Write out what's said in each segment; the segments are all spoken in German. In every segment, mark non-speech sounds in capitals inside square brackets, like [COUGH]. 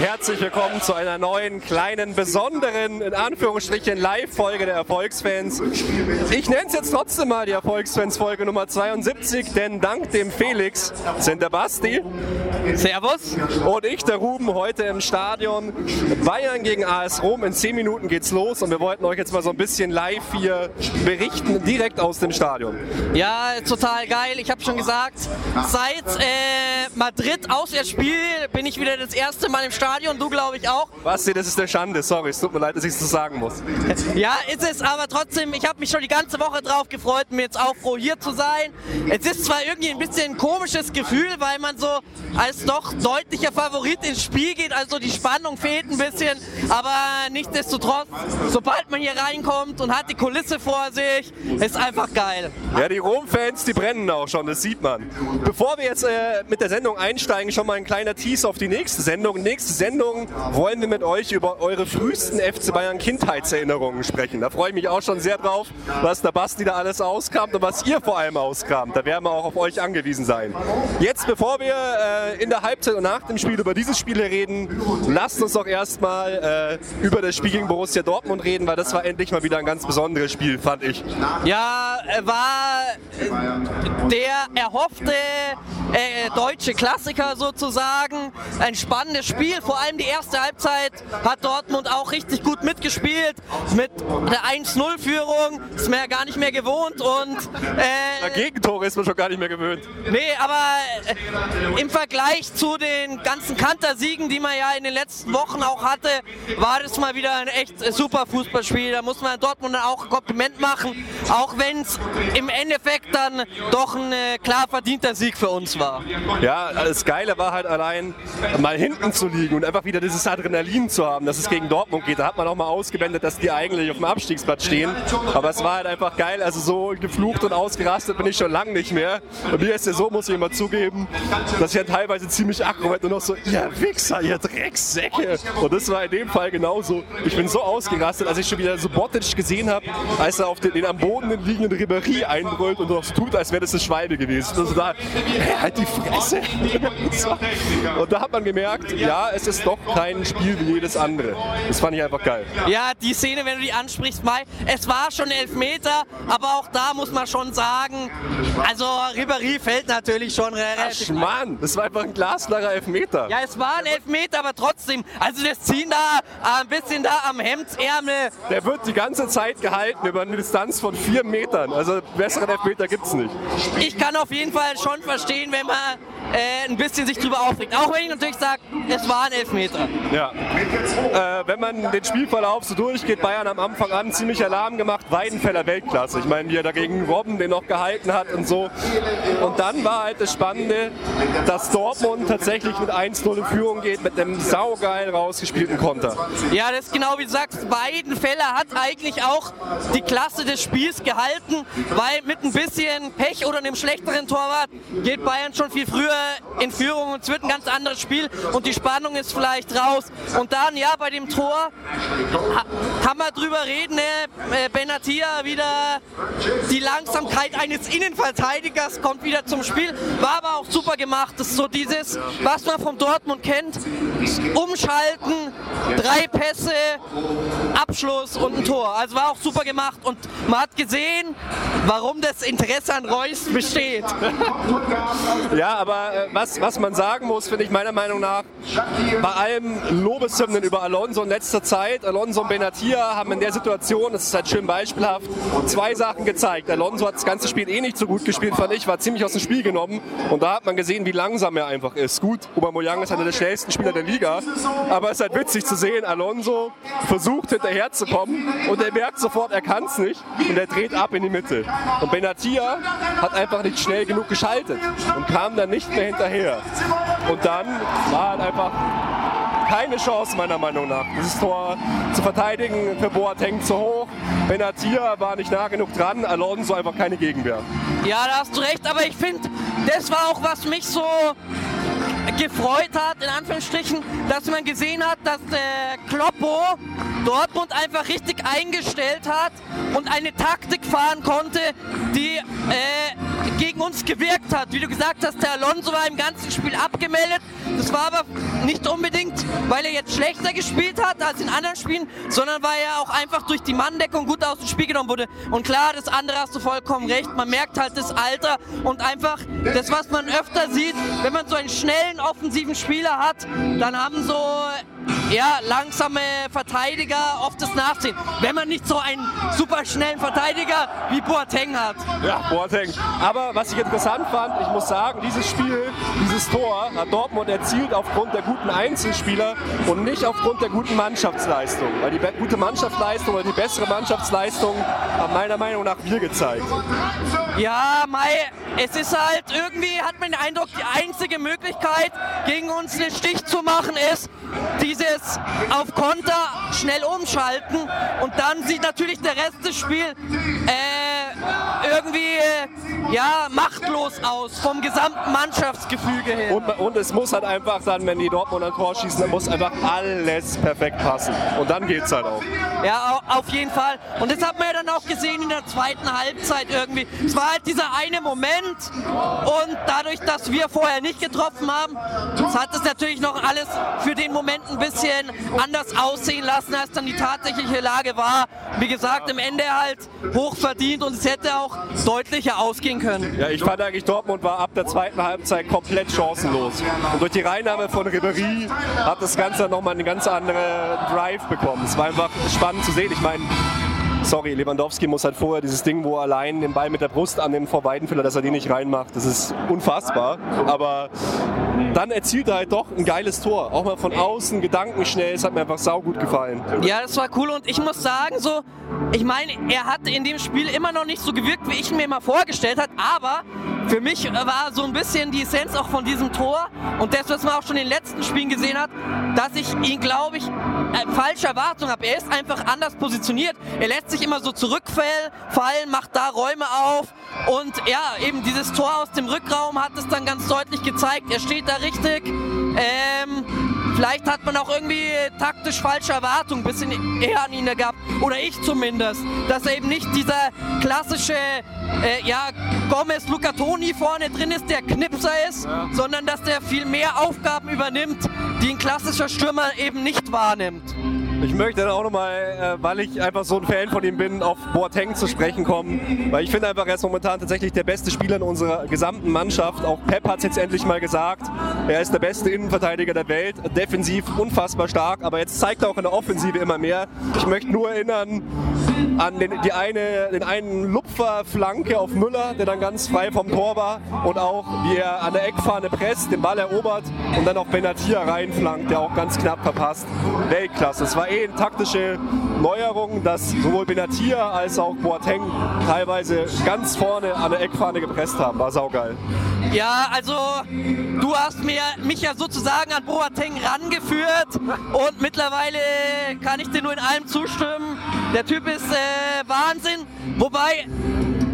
Herzlich willkommen zu einer neuen, kleinen, besonderen, in Anführungsstrichen, Live-Folge der Erfolgsfans. Ich nenne es jetzt trotzdem mal die Erfolgsfans-Folge Nummer 72, denn dank dem Felix sind der Basti. Servus. Und ich, der Ruben, heute im Stadion. Bayern gegen AS Rom. In 10 Minuten geht's los und wir wollten euch jetzt mal so ein bisschen live hier berichten, direkt aus dem Stadion. Ja, total geil. Ich habe schon gesagt, seit äh, Madrid Auswärtsspiel bin ich wieder das erste Mal im Stadion. Du, glaube ich, auch. Basti, das ist eine Schande. Sorry, es tut mir leid, dass ich es so sagen muss. Ja, ist es, aber trotzdem, ich habe mich schon die ganze Woche drauf gefreut, mir jetzt auch froh hier zu sein. Es ist zwar irgendwie ein bisschen ein komisches Gefühl, weil man so als doch deutlicher Favorit ins Spiel geht, also die Spannung fehlt ein bisschen, aber nichtsdestotrotz, sobald man hier reinkommt und hat die Kulisse vor sich, ist einfach geil. Ja, die Rom-Fans, die brennen auch schon, das sieht man. Bevor wir jetzt äh, mit der Sendung einsteigen, schon mal ein kleiner Tease auf die nächste Sendung. Nächste Sendung wollen wir mit euch über eure frühesten FC Bayern Kindheitserinnerungen sprechen. Da freue ich mich auch schon sehr drauf, was der Basti da alles auskramt und was ihr vor allem auskramt. Da werden wir auch auf euch angewiesen sein. Jetzt, bevor wir äh, in der Halbzeit und nach dem Spiel über dieses Spiel reden, lasst uns doch erstmal äh, über das Spiel gegen Borussia Dortmund reden, weil das war endlich mal wieder ein ganz besonderes Spiel, fand ich. Ja, äh, war äh, der erhoffte äh, deutsche Klassiker sozusagen. Ein spannendes Spiel, vor allem die erste Halbzeit hat Dortmund auch richtig gut mitgespielt. Mit der 1-0-Führung ist man ja gar nicht mehr gewohnt und äh, Gegentore ist man schon gar nicht mehr gewöhnt. Nee, aber äh, im Vergleich zu den ganzen Kantersiegen, die man ja in den letzten Wochen auch hatte, war das mal wieder ein echt super Fußballspiel. Da muss man Dortmund auch ein Kompliment machen, auch wenn es im Endeffekt dann doch ein äh, klar verdienter Sieg für uns war. Ja, das Geile war halt allein mal hinten zu liegen und einfach wieder dieses Adrenalin zu haben, dass es gegen Dortmund geht. Da hat man auch mal ausgeblendet, dass die eigentlich auf dem Abstiegsplatz stehen. Aber es war halt einfach geil. Also so geflucht und ausgerastet bin ich schon lange nicht mehr. Und mir ist ja so, muss ich immer zugeben, dass ich ja teilweise ziemlich aggro und noch so, ihr Wichser, ihr Drecksäcke. Und das war in dem Fall genauso. Ich bin so ausgerastet, als ich schon wieder so Botic gesehen habe, als er auf den, den am Boden liegenden Ribéry einbrüllt und noch so tut, als wäre das eine Schwalbe gewesen. Also da, halt die Fresse. [LAUGHS] und da hat man gemerkt, ja, es ist doch kein Spiel wie jedes andere. Das fand ich einfach geil. Ja, die Szene, wenn du die ansprichst, Mai, es war schon Elfmeter, aber auch da muss man schon sagen, also Ribéry fällt natürlich schon relativ. Ach, Mann, das war einfach ein glasklarer Elfmeter. Ja, es war ein Elfmeter, aber trotzdem, also das Ziehen da äh, ein bisschen da am Hemdsärmel. Der wird die ganze Zeit gehalten über eine Distanz von vier Metern. Also besseren Elfmeter gibt es nicht. Ich kann auf jeden Fall schon verstehen, wenn man äh, ein bisschen sich drüber aufregt. Auch wenn ich natürlich sage, es war ein Elfmeter. Ja. Äh, wenn man den Spielverlauf so durchgeht, Bayern am Anfang an ziemlich Alarm gemacht, Weidenfeller Weltklasse. Ich meine, wie er dagegen Robben den noch gehalten hat und so. Und dann war halt das Spannende, dass Dortmund tatsächlich mit 1-0 in Führung geht, mit einem saugeil rausgespielten Konter. Ja, das ist genau wie du sagst, Weidenfeller hat eigentlich auch die Klasse des Spiels gehalten, weil mit ein bisschen Pech oder einem schlechteren Torwart geht Bayern schon viel früher in Führung und es wird ein ganz anderes Spiel und die Spannung ist vielleicht raus. Und dann, ja, bei dem Tor kann man drüber reden, ne? Benatia wieder die Langsamkeit eines Innenverteidigers kommt wieder zum Spiel, war aber auch super gemacht. Das ist so dieses, was man vom Dortmund kennt, umschalten, drei Pässe, Abschluss und ein Tor. Also war auch super gemacht und man hat gesehen, warum das Interesse an Reus besteht. Ja, aber äh, was, was man sagen muss, finde ich meiner Meinung nach, bei allem Lobeshymnen über Alonso in letzter Zeit, Alonso und Benatia haben in der Situation, das ist halt schön beispielhaft, zwei Sachen gezeigt. Alonso hat das ganze Spiel eh nicht so gut gespielt, fand ich, war ziemlich aus dem Spiel genommen und da hat man gesehen, wie langsam er einfach ist. Gut, Aubameyang ist einer der schnellsten Spieler der Liga, aber es ist halt witzig zu sehen, Alonso versucht hinterherzukommen und er merkt sofort, er kann es nicht und er dreht ab in die Mitte. Und Benatia hat einfach nicht schnell genug geschaltet und kam dann nicht mehr hinterher. Und dann war halt einfach keine Chance meiner Meinung nach. Dieses Tor zu verteidigen für Boateng zu hoch. Benatia war nicht nah genug dran, Alonso einfach keine Gegenwehr. Ja, da hast du recht, aber ich finde, das war auch was mich so gefreut hat, in Anführungsstrichen, dass man gesehen hat, dass der Kloppo Dortmund einfach richtig eingestellt hat und eine Taktik fahren konnte, die äh, gegen uns gewirkt hat. Wie du gesagt hast, der Alonso war im ganzen Spiel abgemeldet. Das war aber nicht unbedingt, weil er jetzt schlechter gespielt hat als in anderen Spielen, sondern weil er auch einfach durch die Manndeckung gut aus dem Spiel genommen wurde. Und klar, das andere hast du vollkommen recht. Man merkt halt das Alter und einfach das, was man öfter sieht, wenn man so einen schnellen offensiven Spieler hat, dann haben so ja, langsame Verteidiger oft das Nachziehen. Wenn man nicht so einen super schnellen Verteidiger wie Boateng hat. Ja, Boateng. Aber was ich interessant fand, ich muss sagen, dieses Spiel, dieses Tor hat Dortmund erzielt aufgrund der guten Einzelspieler und nicht aufgrund der guten Mannschaftsleistung. Weil die gute Mannschaftsleistung oder die bessere Mannschaftsleistung haben meiner Meinung nach wir gezeigt. Ja, Mai, es ist halt irgendwie, hat man den Eindruck, die einzige Möglichkeit, gegen uns einen Stich zu machen, ist dieses auf Konter schnell umschalten und dann sieht natürlich der Rest des Spiels äh, irgendwie äh, ja, machtlos aus vom gesamten Mannschaftsgefüge her. Und, und, es muss halt einfach dann, wenn die Dortmund ein Tor schießen, dann muss einfach alles perfekt passen. Und dann geht es halt auch. Ja, auf jeden Fall. Und das hat man ja dann auch gesehen in der zweiten Halbzeit irgendwie. Es war halt dieser eine Moment und dadurch, dass wir vorher nicht getroffen haben, hat es natürlich noch alles für den Moment ein bisschen anders aussehen lassen, als dann die tatsächliche Lage war. Wie gesagt, im Ende halt hoch verdient und es hätte auch deutlicher ausgehen können. Ja, ich fand eigentlich, Dortmund war ab der zweiten Halbzeit komplett chancenlos. Und durch die Reinnahme von Ribéry hat das Ganze nochmal eine ganz andere Drive bekommen. Es war einfach spannend zu sehen. Ich meine, sorry, Lewandowski muss halt vorher dieses Ding, wo er allein den Ball mit der Brust annimmt vor Weidenfeller, dass er den nicht reinmacht. Das ist unfassbar. Aber dann erzielt er halt doch ein geiles Tor. Auch mal von außen, gedankenschnell. Es hat mir einfach saugut gefallen. Ja, das war cool und ich muss sagen, so, ich meine, er hat in dem Spiel immer noch nicht so gewirkt, wie ich mir immer vorgestellt habe, aber für mich war so ein bisschen die Essenz auch von diesem Tor und das, was man auch schon in den letzten Spielen gesehen hat, dass ich ihn, glaube ich, äh, falsche Erwartungen habe. Er ist einfach anders positioniert. Er lässt sich immer so zurückfallen, macht da Räume auf und ja, eben dieses Tor aus dem Rückraum hat es dann ganz deutlich gezeigt. Er steht da richtig. Ähm, vielleicht hat man auch irgendwie taktisch falsche Erwartungen ein bisschen eher an ihn gehabt. Oder ich zumindest. Dass er eben nicht dieser klassische äh, ja, Gomez Lucatoni vorne drin ist, der Knipser ist, ja. sondern dass der viel mehr Aufgaben übernimmt, die ein klassischer Stürmer eben nicht wahrnimmt. Ich möchte dann auch nochmal, äh, weil ich einfach so ein Fan von ihm bin, auf Boateng zu sprechen kommen. Weil ich finde einfach, er ist momentan tatsächlich der beste Spieler in unserer gesamten Mannschaft. Auch Pep hat es jetzt endlich mal gesagt. Er ist der beste Innenverteidiger der Welt. Defensiv unfassbar stark, aber jetzt zeigt er auch in der Offensive immer mehr. Ich möchte nur erinnern an den, die eine, den einen Lupferflanke auf Müller, der dann ganz frei vom Tor war. Und auch, wie er an der Eckfahne presst, den Ball erobert und dann auf Benatia reinflankt, der auch ganz knapp verpasst. Weltklasse. Es war eh eine taktische Neuerung, dass sowohl Benatia als auch Boateng teilweise ganz vorne an der Eckfahne gepresst haben. War saugeil. Ja, also du hast mir, mich ja sozusagen an Boateng rangeführt und mittlerweile kann ich dir nur in allem zustimmen. Der Typ ist äh, Wahnsinn. Wobei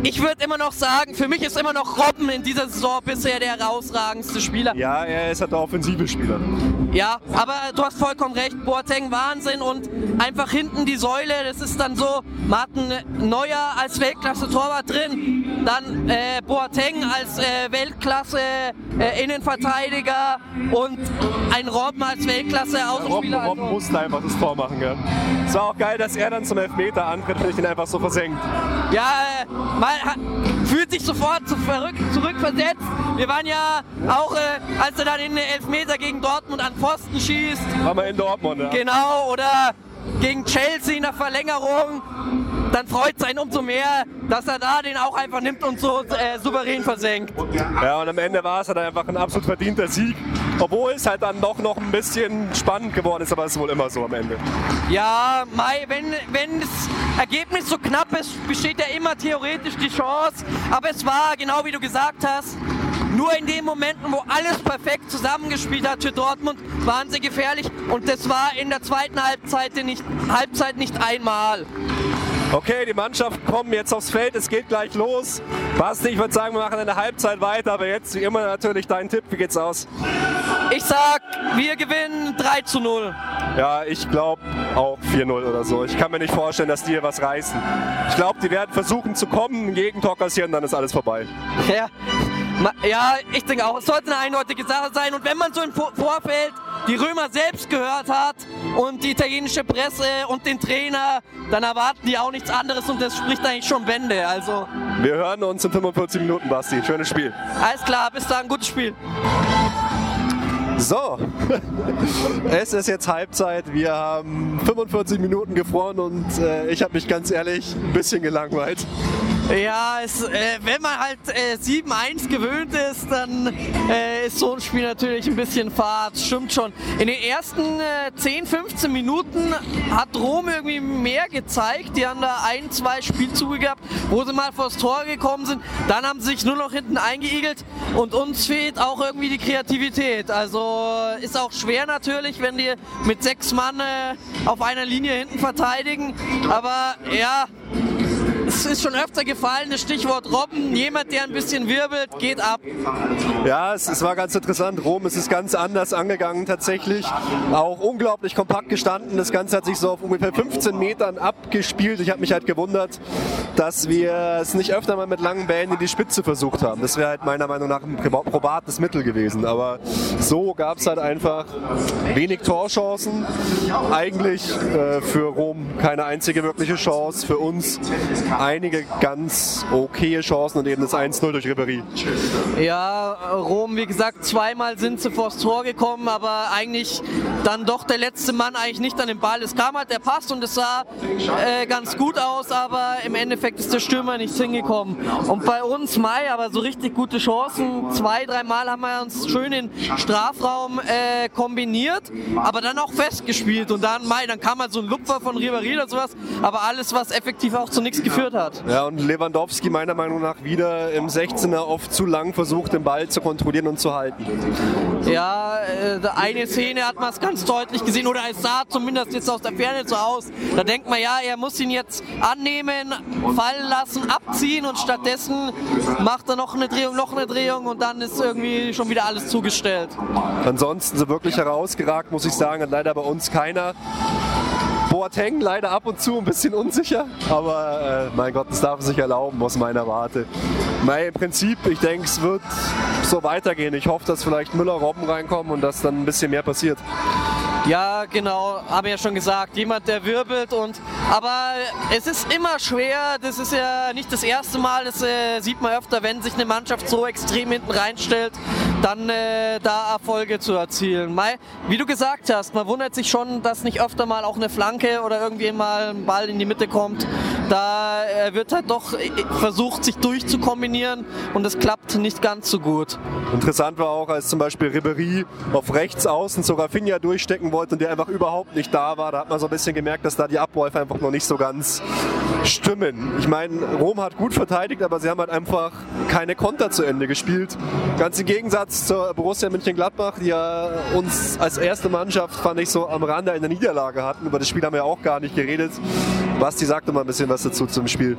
ich würde immer noch sagen, für mich ist immer noch Robben in dieser Saison bisher der herausragendste Spieler. Ja, er ist halt der offensive Spieler. Ja, aber du hast vollkommen recht. Boateng Wahnsinn und einfach hinten die Säule. Das ist dann so, Martin Neuer als Weltklasse-Torwart drin, dann äh, Boateng als äh, Weltklasse äh, Innenverteidiger und ein Robben als Weltklasse-Außenspieler. Robben, Robben musste einfach das Tor machen, ja. Es war auch geil, dass er dann zum Elfmeter antritt, wenn ich ihn einfach so versenkt. Ja, äh, man fühlt sich sofort zu zurückversetzt. Wir waren ja auch, äh, als er dann in den Elfmeter gegen Dortmund an Pfosten schießt. Wir in Dortmund, ja. Genau, oder gegen Chelsea in der Verlängerung. Dann freut es einen umso mehr, dass er da den auch einfach nimmt und so äh, souverän versenkt. Ja, und am Ende war es halt einfach ein absolut verdienter Sieg. Obwohl es halt dann doch noch ein bisschen spannend geworden ist, aber es ist wohl immer so am Ende. Ja, Mai, wenn, wenn das Ergebnis so knapp ist, besteht ja immer theoretisch die Chance. Aber es war, genau wie du gesagt hast, nur in den Momenten, wo alles perfekt zusammengespielt hat für Dortmund, waren sie gefährlich. Und das war in der zweiten Halbzeit nicht, Halbzeit nicht einmal. Okay, die Mannschaft kommen jetzt aufs Feld, es geht gleich los. Basti, ich würde sagen, wir machen eine Halbzeit weiter, aber jetzt wie immer natürlich dein Tipp. Wie geht's aus? Ich sag, wir gewinnen 3 zu 0. Ja, ich glaube auch 4-0 oder so. Ich kann mir nicht vorstellen, dass die hier was reißen. Ich glaube, die werden versuchen zu kommen, ein Gegentor kassieren, dann ist alles vorbei. Ja, ja, ich denke auch, es sollte eine eindeutige Sache sein. Und wenn man so im Vorfeld die Römer selbst gehört hat und die italienische Presse und den Trainer, dann erwarten die auch nichts anderes und das spricht eigentlich schon Wände. Also Wir hören uns in 45 Minuten, Basti. Schönes Spiel. Alles klar, bis dann, gutes Spiel. So, [LAUGHS] es ist jetzt Halbzeit. Wir haben 45 Minuten gefroren und äh, ich habe mich ganz ehrlich ein bisschen gelangweilt. Ja, es, äh, wenn man halt äh, 7-1 gewöhnt ist, dann äh, ist so ein Spiel natürlich ein bisschen fad. Stimmt schon. In den ersten 10, äh, 15 Minuten hat Rom irgendwie mehr gezeigt. Die haben da ein, zwei Spielzüge gehabt, wo sie mal vors Tor gekommen sind. Dann haben sie sich nur noch hinten eingeigelt und uns fehlt auch irgendwie die Kreativität. Also ist auch schwer natürlich, wenn die mit sechs Mann äh, auf einer Linie hinten verteidigen. Aber ja, es ist schon öfter gefallen, das Stichwort Robben. Jemand, der ein bisschen wirbelt, geht ab. Ja, es, es war ganz interessant. Rom ist es ganz anders angegangen tatsächlich. Auch unglaublich kompakt gestanden. Das Ganze hat sich so auf ungefähr 15 Metern abgespielt. Ich habe mich halt gewundert, dass wir es nicht öfter mal mit langen Bällen in die Spitze versucht haben. Das wäre halt meiner Meinung nach ein probates Mittel gewesen. Aber so gab es halt einfach wenig Torchancen. Eigentlich äh, für Rom keine einzige wirkliche Chance. Für uns einige ganz okaye Chancen und eben das 1-0 durch Ribéry. Ja, Rom, wie gesagt, zweimal sind sie vors Tor gekommen, aber eigentlich dann doch der letzte Mann eigentlich nicht an den Ball. Es kam halt der Pass und es sah äh, ganz gut aus, aber im Endeffekt ist der Stürmer nicht hingekommen. Und bei uns Mai, aber so richtig gute Chancen. Zwei, dreimal haben wir uns schön in Strafraum äh, kombiniert, aber dann auch festgespielt. Und dann Mai, dann kam halt so ein Lupfer von Ribéry oder sowas, aber alles, was effektiv auch zu nichts geführt hat. Ja, und Lewandowski meiner Meinung nach wieder im 16er oft zu lang versucht, den Ball zu kontrollieren und zu halten. Ja, äh, eine Szene hat man es ganz deutlich gesehen, oder es sah zumindest jetzt aus der Ferne so aus. Da denkt man, ja, er muss ihn jetzt annehmen, fallen lassen, abziehen und stattdessen macht er noch eine Drehung, noch eine Drehung und dann ist irgendwie schon wieder alles zugestellt. Ansonsten so wirklich herausgeragt, muss ich sagen, hat leider bei uns keiner. Boateng leider ab und zu ein bisschen unsicher, aber äh, mein Gott, das darf sich erlauben aus meiner Warte. Mein Prinzip, ich denke, es wird so weitergehen. Ich hoffe, dass vielleicht Müller, Robben reinkommen und dass dann ein bisschen mehr passiert. Ja, genau, habe ja schon gesagt, jemand, der wirbelt und aber es ist immer schwer, das ist ja nicht das erste Mal, das äh, sieht man öfter, wenn sich eine Mannschaft so extrem hinten reinstellt, dann äh, da Erfolge zu erzielen. Mai, wie du gesagt hast, man wundert sich schon, dass nicht öfter mal auch eine Flanke oder irgendwie mal ein Ball in die Mitte kommt. Da wird halt doch äh, versucht, sich durchzukombinieren und es klappt nicht ganz so gut. Interessant war auch, als zum Beispiel Ribery auf rechts außen zu Rafinha durchstecken wollte und der einfach überhaupt nicht da war. Da hat man so ein bisschen gemerkt, dass da die Abläufe einfach noch nicht so ganz stimmen. Ich meine, Rom hat gut verteidigt, aber sie haben halt einfach keine Konter zu Ende gespielt. Ganz im Gegensatz zur Borussia Mönchengladbach, die ja uns als erste Mannschaft, fand ich, so am Rande einer Niederlage hatten. Über das Spiel haben wir auch gar nicht geredet. Basti sagte mal ein bisschen was dazu zum Spiel.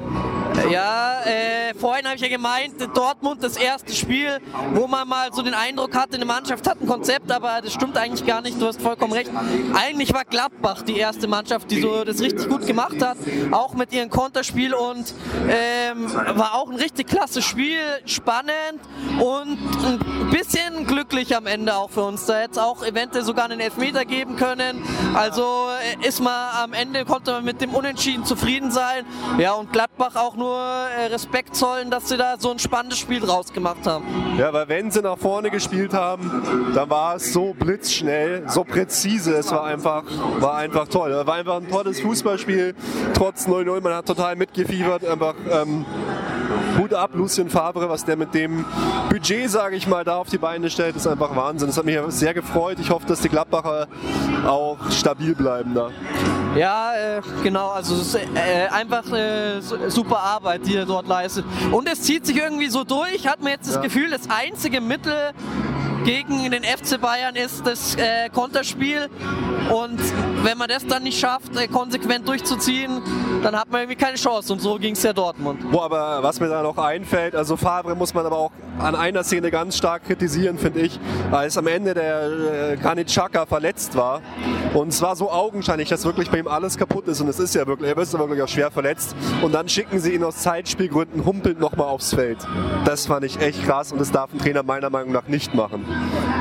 Ja, äh, vorhin habe ich ja gemeint, Dortmund das erste Spiel, wo man mal so den Eindruck hatte, eine Mannschaft hat ein Konzept, aber das stimmt eigentlich gar nicht, du hast vollkommen recht. Eigentlich war Gladbach die erste Mannschaft, die so das richtig gut gemacht hat, auch mit ihrem Konterspiel und ähm, war auch ein richtig klasse Spiel, spannend und ein bisschen glücklich am Ende auch für uns. Da hätte es auch eventuell sogar einen Elfmeter geben können. Also äh, ist man am Ende, konnte man mit dem Unentschieden zufrieden sein. Ja, und Gladbach auch nur äh, Respekt zollen, dass sie da so ein spannendes Spiel draus gemacht haben. Ja, weil wenn sie nach vorne gespielt haben, dann war es so blitzschnell, so präzise. Es war einfach, war einfach toll. Es war einfach ein tolles Fußballspiel, trotz 0-0. Man hat total mitgefiebert. Einfach ähm, Hut ab, Lucien Favre, was der mit dem Budget, sage ich mal, da auf die Beine stellt, ist einfach Wahnsinn. Das hat mich sehr gefreut. Ich hoffe, dass die Gladbacher auch stabil bleiben da. Ja, äh, genau, also es ist äh, einfach äh, super Arbeit, die er dort leistet. Und es zieht sich irgendwie so durch, hat man jetzt das ja. Gefühl, das einzige Mittel gegen den FC Bayern ist das Konterspiel. Und wenn man das dann nicht schafft, äh, konsequent durchzuziehen, dann hat man irgendwie keine Chance. Und so ging es ja Dortmund. Boah, aber was mir da noch einfällt, also Favre muss man aber auch an einer Szene ganz stark kritisieren, finde ich, als am Ende der äh, Granit Xhaka verletzt war. Und es war so augenscheinlich, dass wirklich bei ihm alles kaputt ist. Und es ist ja wirklich, er ist ja wirklich auch schwer verletzt. Und dann schicken sie ihn aus Zeitspielgründen humpelnd nochmal aufs Feld. Das fand ich echt krass und das darf ein Trainer meiner Meinung nach nicht machen.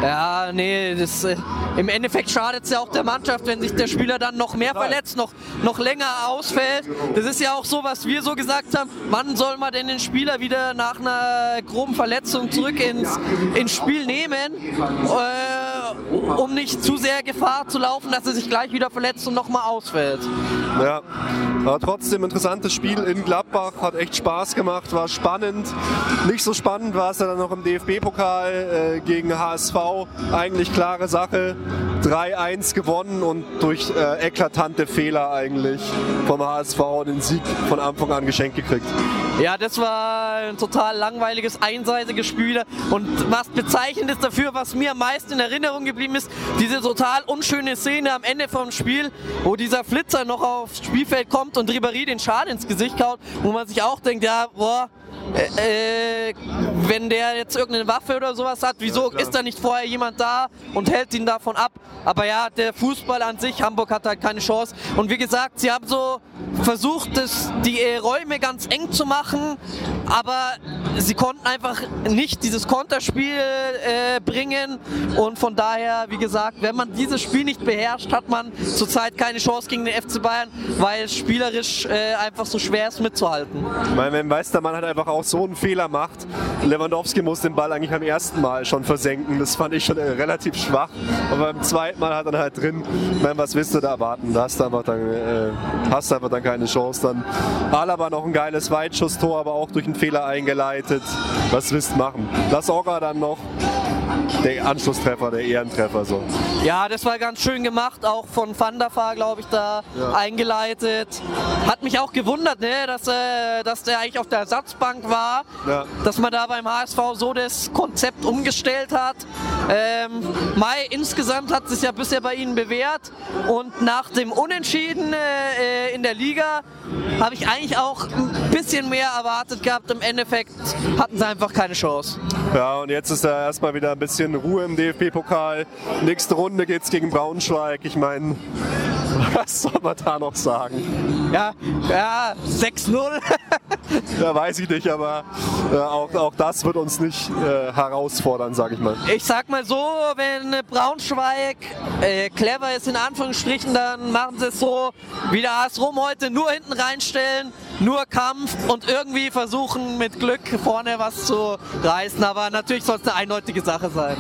Ja, nee, das, äh, im Endeffekt schadet es ja auch der Mannschaft, wenn sich der Spieler dann noch mehr verletzt, noch, noch länger ausfällt. Das ist ja auch so, was wir so gesagt haben. Wann soll man denn den Spieler wieder nach einer groben Verletzung zurück ins, ins Spiel nehmen? Äh, um nicht zu sehr Gefahr zu laufen, dass er sich gleich wieder verletzt und nochmal ausfällt. Ja, aber trotzdem interessantes Spiel in Gladbach, hat echt Spaß gemacht, war spannend. Nicht so spannend war es ja dann noch im DFB-Pokal äh, gegen HSV. Eigentlich klare Sache. 3-1 gewonnen und durch äh, eklatante Fehler eigentlich vom HSV den Sieg von Anfang an geschenkt gekriegt. Ja, das war ein total langweiliges, einseitiges Spiel. Und was bezeichnend ist dafür, was mir am meisten in Erinnerung geblieben ist, diese total unschöne Szene am Ende vom Spiel, wo dieser Flitzer noch aufs Spielfeld kommt und Ribéry den Schal ins Gesicht kaut, wo man sich auch denkt, ja, boah, äh, äh, wenn der jetzt irgendeine Waffe oder sowas hat, wieso ja, ist da nicht vorher jemand da und hält ihn davon ab? Aber ja, der Fußball an sich, Hamburg hat halt keine Chance. Und wie gesagt, sie haben so versucht, das, die äh, Räume ganz eng zu machen, aber sie konnten einfach nicht dieses Konterspiel äh, bringen. Und von daher, wie gesagt, wenn man dieses Spiel nicht beherrscht, hat man zurzeit keine Chance gegen den FC Bayern, weil es spielerisch äh, einfach so schwer ist mitzuhalten. Ich meine, wenn Meistermann hat einfach auch so einen Fehler macht. Lewandowski muss den Ball eigentlich am ersten Mal schon versenken. Das fand ich schon äh, relativ schwach. Aber beim zweiten Mal hat er halt drin. Meine, was willst du da erwarten? Da hast du einfach dann, äh, hast einfach dann keine Chance. Dann Alaba noch ein geiles Weitschusstor, aber auch durch einen Fehler eingeleitet. Was willst du machen? Lass Orga dann noch der Anschlusstreffer, der Ehrentreffer so. Ja, das war ganz schön gemacht, auch von Van der Vaar, glaube ich, da ja. eingeleitet. Hat mich auch gewundert, ne, dass, äh, dass der eigentlich auf der Ersatzbank war, ja. dass man da beim HSV so das Konzept umgestellt hat. Ähm, Mai insgesamt hat sich ja bisher bei ihnen bewährt und nach dem Unentschieden äh, in der Liga habe ich eigentlich auch ein bisschen mehr erwartet gehabt. Im Endeffekt hatten sie einfach keine Chance. Ja, und jetzt ist da erstmal wieder ein bisschen Ruhe im DFB-Pokal. Nächste Runde geht es gegen Braunschweig. Ich meine, [LAUGHS] was soll man da noch sagen? Ja, ja 6-0. [LAUGHS] ja, weiß ich nicht, aber äh, auch, auch das wird uns nicht äh, herausfordern, sag ich mal. Ich sag mal so, wenn Braunschweig äh, clever ist, in Anführungsstrichen, dann machen sie es so, wie der AS Rom heute, nur hinten reinstellen, nur Kampf und irgendwie versuchen mit Glück vorne was zu reißen. Aber natürlich soll es eine eindeutige Sache sein.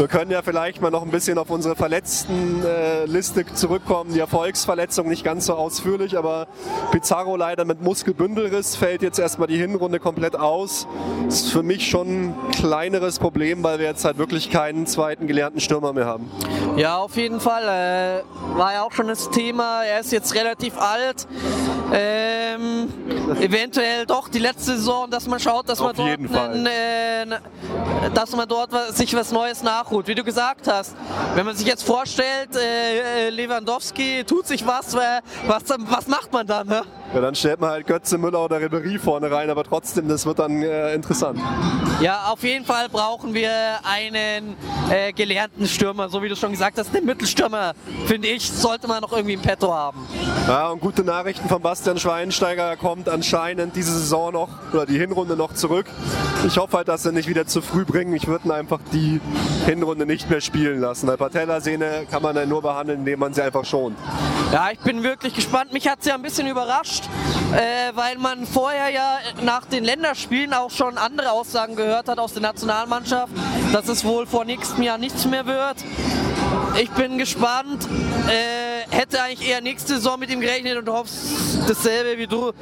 Wir können ja vielleicht mal noch ein bisschen auf unsere Verletztenliste äh, zurückkommen. Die Erfolgsverletzung nicht ganz so ausführlich, aber Pizarro leider mit Muskelbündelriss fällt jetzt erstmal die Hinrunde komplett aus. Ist für mich schon ein kleineres Problem, weil wir jetzt halt wirklich keinen zweiten gelernten Stürmer mehr haben. Ja, auf jeden Fall. Äh, war ja auch schon das Thema. Er ist jetzt relativ alt. Ähm, eventuell doch die letzte Saison, dass man schaut, dass auf man dort, einen, äh, dass man dort sich was Neues nach gut. Wie du gesagt hast, wenn man sich jetzt vorstellt, äh, äh Lewandowski tut sich was, äh, was, was macht man dann? Ne? Ja, dann stellt man halt Götze, Müller oder Ribery vorne rein, aber trotzdem, das wird dann äh, interessant. Ja, auf jeden Fall brauchen wir einen äh, gelernten Stürmer, so wie du schon gesagt hast. Den Mittelstürmer, finde ich, sollte man noch irgendwie im Petto haben. Ja, und gute Nachrichten von Bastian Schweinsteiger. Er kommt anscheinend diese Saison noch, oder die Hinrunde noch zurück. Ich hoffe halt, dass sie nicht wieder zu früh bringen. Ich würde einfach die Hinrunde nicht mehr spielen lassen. Weil Patellasehne kann man dann nur behandeln, indem man sie einfach schont. Ja, ich bin wirklich gespannt. Mich hat ja ein bisschen überrascht, äh, weil man vorher ja nach den Länderspielen auch schon andere Aussagen gehört hat aus der Nationalmannschaft, dass es wohl vor nächstem Jahr nichts mehr wird. Ich bin gespannt. Äh, hätte eigentlich eher nächste Saison mit ihm gerechnet und hoffe dasselbe wie du,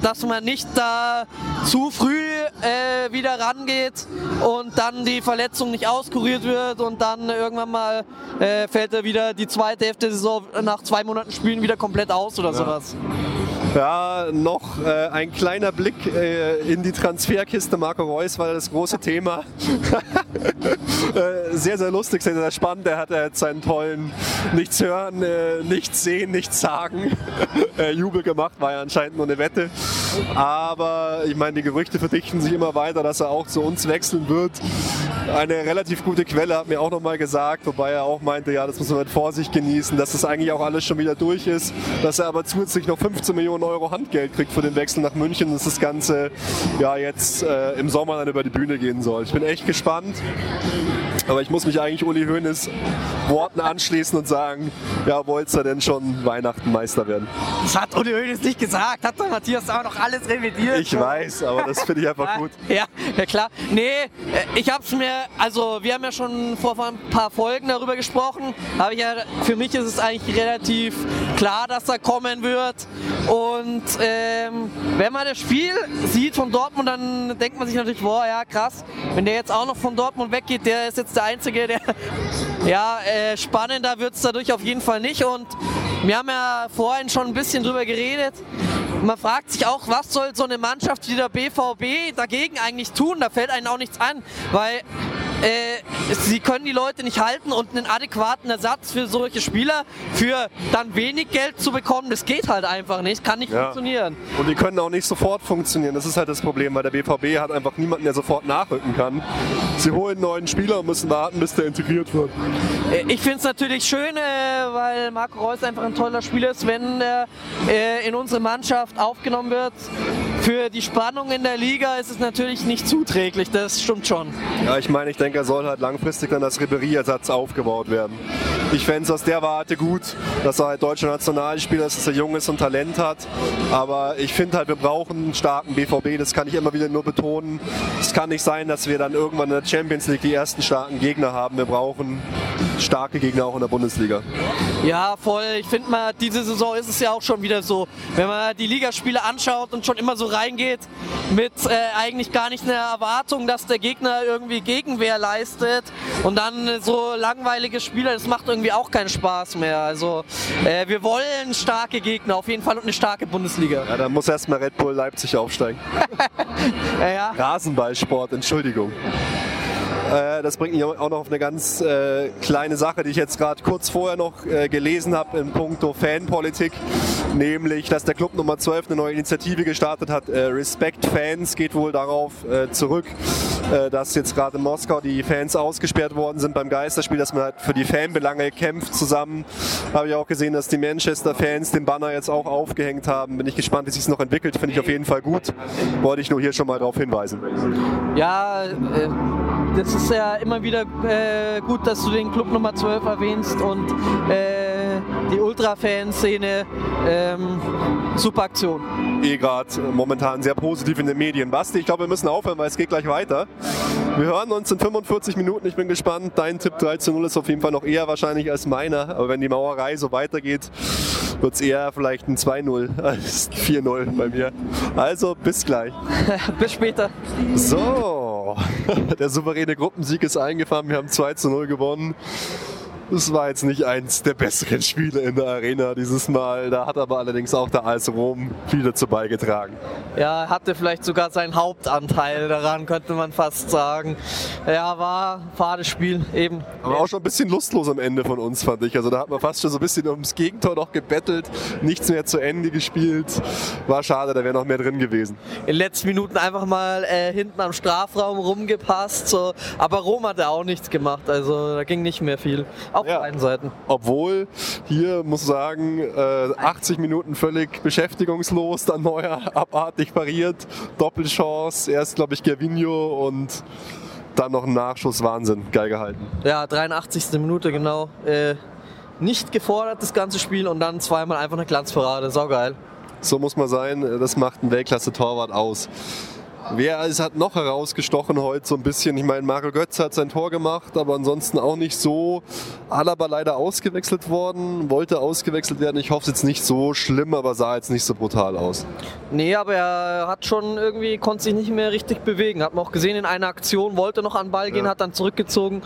dass man nicht da zu früh äh, wieder rangeht und dann die Verletzung nicht auskuriert wird und dann irgendwann mal äh, fällt er wieder die zweite Hälfte der Saison nach zwei Monaten Spielen wieder komplett aus oder ja. sowas. Ja, noch äh, ein kleiner Blick äh, in die Transferkiste. Marco Reus war das große Thema. [LAUGHS] äh, sehr, sehr lustig, sehr, sehr spannend. Er hat jetzt seinen tollen Nichts hören, äh, nichts sehen, nichts sagen [LAUGHS] äh, Jubel gemacht. War ja anscheinend nur eine Wette. Aber ich meine, die Gerüchte verdichten sich immer weiter, dass er auch zu uns wechseln wird. Eine relativ gute Quelle hat mir auch nochmal gesagt, wobei er auch meinte, ja, das muss man mit Vorsicht genießen, dass das eigentlich auch alles schon wieder durch ist, dass er aber zusätzlich noch 15 Millionen Euro Handgeld kriegt für den Wechsel nach München, dass das Ganze ja jetzt äh, im Sommer dann über die Bühne gehen soll. Ich bin echt gespannt. Aber ich muss mich eigentlich Uli Hoeneß Worten anschließen und sagen, ja, wolltest du denn schon Weihnachten Meister werden? Das hat Uli Hoeneß nicht gesagt, hat doch Matthias auch noch alles revidiert. Ich weiß, aber das finde ich einfach gut. Ja, ja klar. Nee, äh, ich habe es mir, also wir haben ja schon vor ein paar Folgen darüber gesprochen, aber ja, für mich ist es eigentlich relativ klar, dass er kommen wird. Und ähm, wenn man das Spiel sieht von Dortmund, dann denkt man sich natürlich, boah, ja krass, wenn der jetzt auch noch von Dortmund weggeht, der ist jetzt der Einzige, der, ja, äh, spannender wird es dadurch auf jeden Fall nicht. Und wir haben ja vorhin schon ein bisschen drüber geredet. Man fragt sich auch, was soll so eine Mannschaft wie der BVB dagegen eigentlich tun? Da fällt einem auch nichts an, weil äh, sie können die Leute nicht halten und einen adäquaten Ersatz für solche Spieler für dann wenig Geld zu bekommen, das geht halt einfach nicht, kann nicht ja. funktionieren. Und die können auch nicht sofort funktionieren, das ist halt das Problem, weil der BVB hat einfach niemanden, der sofort nachrücken kann. Sie holen einen neuen Spieler und müssen warten, bis der integriert wird. Äh, ich finde es natürlich schön, äh, weil Marco Reus einfach ein toller Spieler ist, wenn er äh, in unsere Mannschaft aufgenommen wird. Für die Spannung in der Liga ist es natürlich nicht zuträglich, das stimmt schon. Ja, ich meine, ich denke, er soll halt langfristig dann als Ribéry-Ersatz aufgebaut werden. Ich fände es aus der Warte gut, dass er halt deutscher Nationalspieler ist, dass er jung ist und Talent hat. Aber ich finde halt, wir brauchen einen starken BVB, das kann ich immer wieder nur betonen. Es kann nicht sein, dass wir dann irgendwann in der Champions League die ersten starken Gegner haben. Wir brauchen starke Gegner auch in der Bundesliga. Ja, voll. Ich finde mal, diese Saison ist es ja auch schon wieder so. Wenn man die Ligaspiele anschaut und schon immer so reingeht mit äh, eigentlich gar nicht einer Erwartung, dass der Gegner irgendwie Gegenwehr leistet und dann so langweilige Spiele, das macht irgendwie auch keinen Spaß mehr. Also äh, wir wollen starke Gegner auf jeden Fall und eine starke Bundesliga. Ja, dann muss erstmal Red Bull Leipzig aufsteigen. [LAUGHS] ja, ja. Rasenballsport, Entschuldigung. Äh, das bringt mich auch noch auf eine ganz äh, kleine Sache, die ich jetzt gerade kurz vorher noch äh, gelesen habe in puncto Fanpolitik, nämlich, dass der Club Nummer 12 eine neue Initiative gestartet hat. Äh, Respect Fans geht wohl darauf äh, zurück, äh, dass jetzt gerade in Moskau die Fans ausgesperrt worden sind beim Geisterspiel, dass man halt für die Fanbelange kämpft zusammen. Habe ich auch gesehen, dass die Manchester-Fans den Banner jetzt auch aufgehängt haben. Bin ich gespannt, wie sich es noch entwickelt. Finde ich auf jeden Fall gut. Wollte ich nur hier schon mal darauf hinweisen. Ja, das ist ja immer wieder äh, gut, dass du den Club Nummer 12 erwähnst und äh, die Ultra-Fan-Szene. Ähm, super Aktion. Eh gerade momentan sehr positiv in den Medien. Basti, ich glaube, wir müssen aufhören, weil es geht gleich weiter. Wir hören uns in 45 Minuten. Ich bin gespannt. Dein Tipp 3 zu 0 ist auf jeden Fall noch eher wahrscheinlich als meiner. Aber wenn die Mauerei so weitergeht, wird es eher vielleicht ein 2-0 als 4-0 bei mir. Also bis gleich. [LAUGHS] bis später. So, [LAUGHS] der souveräne Gruppensieg ist eingefahren. Wir haben 2 zu 0 gewonnen. Das war jetzt nicht eins der besseren Spiele in der Arena dieses Mal. Da hat aber allerdings auch der AS Rom viel dazu beigetragen. Ja, hatte vielleicht sogar seinen Hauptanteil daran, könnte man fast sagen. Ja, war fades Spiel eben. Aber auch schon ein bisschen lustlos am Ende von uns, fand ich. Also da hat man fast schon so ein bisschen ums Gegentor noch gebettelt, nichts mehr zu Ende gespielt. War schade, da wäre noch mehr drin gewesen. In den letzten Minuten einfach mal äh, hinten am Strafraum rumgepasst. So. Aber Rom hat ja auch nichts gemacht, also da ging nicht mehr viel. Auf ja. beiden Seiten. Obwohl hier, muss ich sagen, äh, 80 Minuten völlig beschäftigungslos, dann Neuer [LAUGHS] abartig pariert, Doppelchance, erst glaube ich Gervinho und dann noch ein Nachschuss, Wahnsinn, geil gehalten. Ja, 83. Minute genau. Äh, nicht gefordert das ganze Spiel und dann zweimal einfach eine Glanzparade, saugeil. So muss man sein, das macht ein Weltklasse-Torwart aus. Wer ist, hat noch herausgestochen heute so ein bisschen? Ich meine, Mario Götze hat sein Tor gemacht, aber ansonsten auch nicht so. Alaba leider ausgewechselt worden, wollte ausgewechselt werden. Ich hoffe, es ist jetzt nicht so schlimm, aber sah jetzt nicht so brutal aus. Nee, aber er hat schon irgendwie, konnte sich nicht mehr richtig bewegen. Hat man auch gesehen in einer Aktion, wollte noch an den Ball gehen, ja. hat dann zurückgezogen.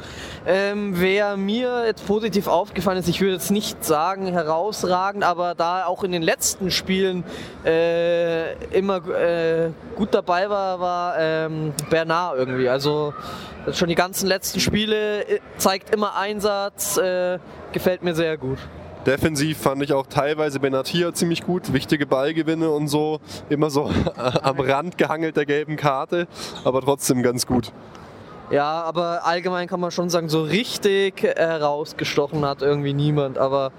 Ähm, wer mir jetzt positiv aufgefallen ist, ich würde jetzt nicht sagen herausragend, aber da auch in den letzten Spielen äh, immer äh, gut dabei war, war, ähm, Bernard irgendwie. Also schon die ganzen letzten Spiele äh, zeigt immer Einsatz, äh, gefällt mir sehr gut. Defensiv fand ich auch teilweise Benatia ziemlich gut, wichtige Ballgewinne und so, immer so [LAUGHS] am Rand gehangelt der gelben Karte, aber trotzdem ganz gut. Ja, aber allgemein kann man schon sagen, so richtig herausgestochen hat irgendwie niemand. Aber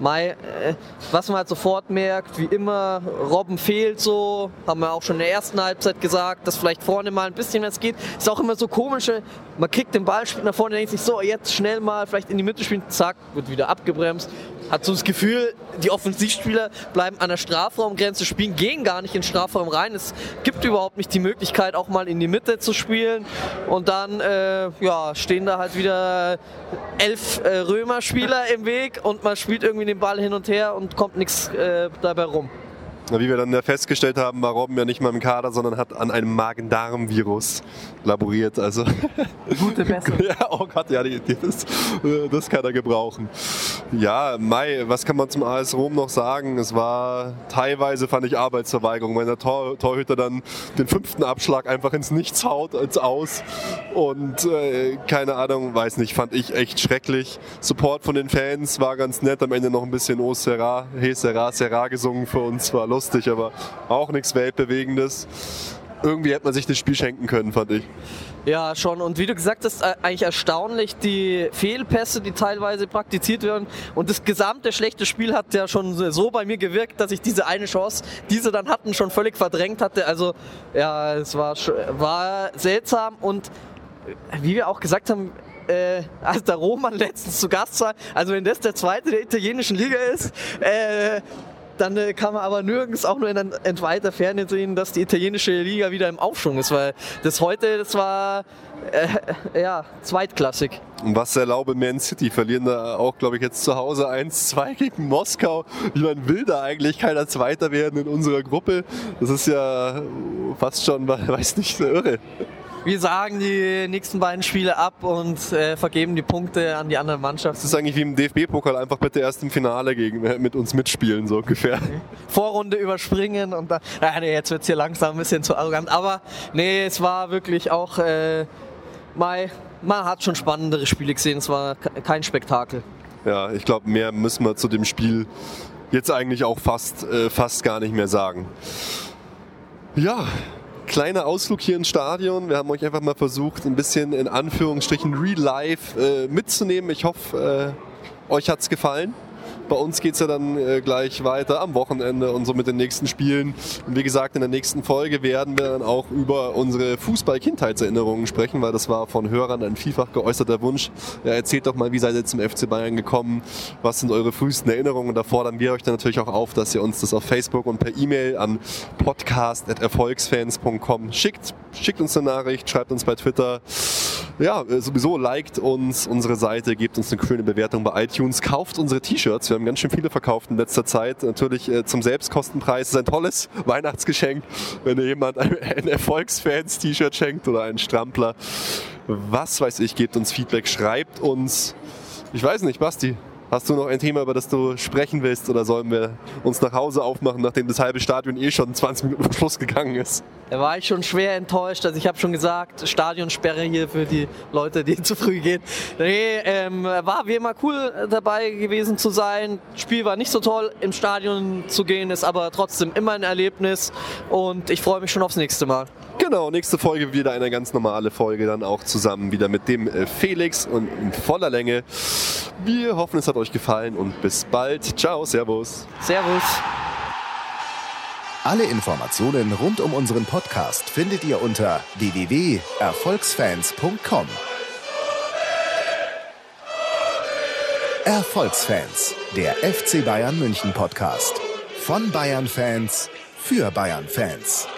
Mai, äh, was man halt sofort merkt, wie immer, Robben fehlt so, haben wir auch schon in der ersten Halbzeit gesagt, dass vielleicht vorne mal ein bisschen was geht. Ist auch immer so komisch, man kriegt den Ball, spielt nach vorne, denkt sich so, jetzt schnell mal vielleicht in die Mitte spielen, zack, wird wieder abgebremst hat so das Gefühl, die Offensivspieler bleiben an der Strafraumgrenze, spielen, gehen gar nicht in den Strafraum rein. Es gibt überhaupt nicht die Möglichkeit, auch mal in die Mitte zu spielen. Und dann äh, ja, stehen da halt wieder elf äh, Römer-Spieler im Weg und man spielt irgendwie den Ball hin und her und kommt nichts äh, dabei rum. Wie wir dann ja festgestellt haben, war Robben ja nicht mal im Kader, sondern hat an einem Magen-Darm-Virus laboriert. Also [LAUGHS] Gute Besserung. ja, oh Gott, ja, das, das kann er gebrauchen. Ja, Mai, was kann man zum AS Rom noch sagen? Es war teilweise, fand ich, Arbeitsverweigerung, wenn der Tor, Torhüter dann den fünften Abschlag einfach ins Nichts haut, als aus. Und äh, keine Ahnung, weiß nicht, fand ich echt schrecklich. Support von den Fans war ganz nett, am Ende noch ein bisschen O Serra, He Serra, Serra gesungen für uns, war lustig, aber auch nichts Weltbewegendes. Irgendwie hätte man sich das Spiel schenken können, fand ich. Ja, schon. Und wie du gesagt hast, äh, eigentlich erstaunlich die Fehlpässe, die teilweise praktiziert werden. Und das gesamte schlechte Spiel hat ja schon so bei mir gewirkt, dass ich diese eine Chance, die sie dann hatten, schon völlig verdrängt hatte. Also ja, es war, war seltsam. Und wie wir auch gesagt haben, äh, als der Roman letztens zu Gast war, also wenn das der zweite der italienischen Liga ist, äh, dann äh, kann man aber nirgends auch nur in, in weiter Ferne sehen, dass die italienische Liga wieder im Aufschwung ist, weil das heute, das war äh, ja, zweitklassig. Und was erlaube Man City, verlieren da auch, glaube ich, jetzt zu Hause 1-2 [LAUGHS] gegen Moskau. Ich meine, will da eigentlich keiner Zweiter werden in unserer Gruppe? Das ist ja fast schon, [LAUGHS] weiß nicht, irre wir sagen die nächsten beiden Spiele ab und äh, vergeben die Punkte an die andere Mannschaft. Das ist eigentlich wie im DFB-Pokal, einfach bitte erst im Finale gegen, äh, mit uns mitspielen, so ungefähr. Vorrunde überspringen und dann, naja, nee, jetzt wird es hier langsam ein bisschen zu arrogant, aber nee, es war wirklich auch, äh, mal, man hat schon spannendere Spiele gesehen, es war kein Spektakel. Ja, ich glaube, mehr müssen wir zu dem Spiel jetzt eigentlich auch fast, äh, fast gar nicht mehr sagen. Ja, kleiner Ausflug hier ins Stadion. Wir haben euch einfach mal versucht, ein bisschen in Anführungsstrichen Real Life äh, mitzunehmen. Ich hoffe, äh, euch hat es gefallen. Bei uns geht es ja dann äh, gleich weiter am Wochenende und so mit den nächsten Spielen. Und wie gesagt, in der nächsten Folge werden wir dann auch über unsere Fußball-Kindheitserinnerungen sprechen, weil das war von Hörern ein vielfach geäußerter Wunsch. Ja, erzählt doch mal, wie seid ihr zum FC Bayern gekommen? Was sind eure frühesten Erinnerungen? Und da fordern wir euch dann natürlich auch auf, dass ihr uns das auf Facebook und per E-Mail an podcast.erfolgsfans.com schickt. Schickt uns eine Nachricht, schreibt uns bei Twitter. Ja, äh, sowieso liked uns unsere Seite, gebt uns eine schöne Bewertung bei iTunes, kauft unsere T-Shirts. Wir haben ganz schön viele verkauft in letzter Zeit. Natürlich äh, zum Selbstkostenpreis. Das ist ein tolles [LAUGHS] Weihnachtsgeschenk, wenn ihr jemand ein, ein Erfolgsfans-T-Shirt schenkt oder einen Strampler. Was weiß ich, gebt uns Feedback, schreibt uns. Ich weiß nicht, Basti, Hast du noch ein Thema, über das du sprechen willst oder sollen wir uns nach Hause aufmachen, nachdem das halbe Stadion eh schon 20 Minuten vor Schluss gegangen ist? Da war ich schon schwer enttäuscht. Also ich habe schon gesagt, Stadionsperre hier für die Leute, die zu früh gehen. Nee, ähm, war wie immer cool dabei gewesen zu sein. Spiel war nicht so toll, im Stadion zu gehen, ist aber trotzdem immer ein Erlebnis und ich freue mich schon aufs nächste Mal. Genau, nächste Folge wieder eine ganz normale Folge, dann auch zusammen wieder mit dem äh, Felix und in voller Länge. Wir hoffen, es hat euch gefallen und bis bald. Ciao, Servus. Servus. Alle Informationen rund um unseren Podcast findet ihr unter www.erfolgsfans.com. Erfolgsfans, der FC Bayern München Podcast. Von Bayern Fans für Bayern Fans.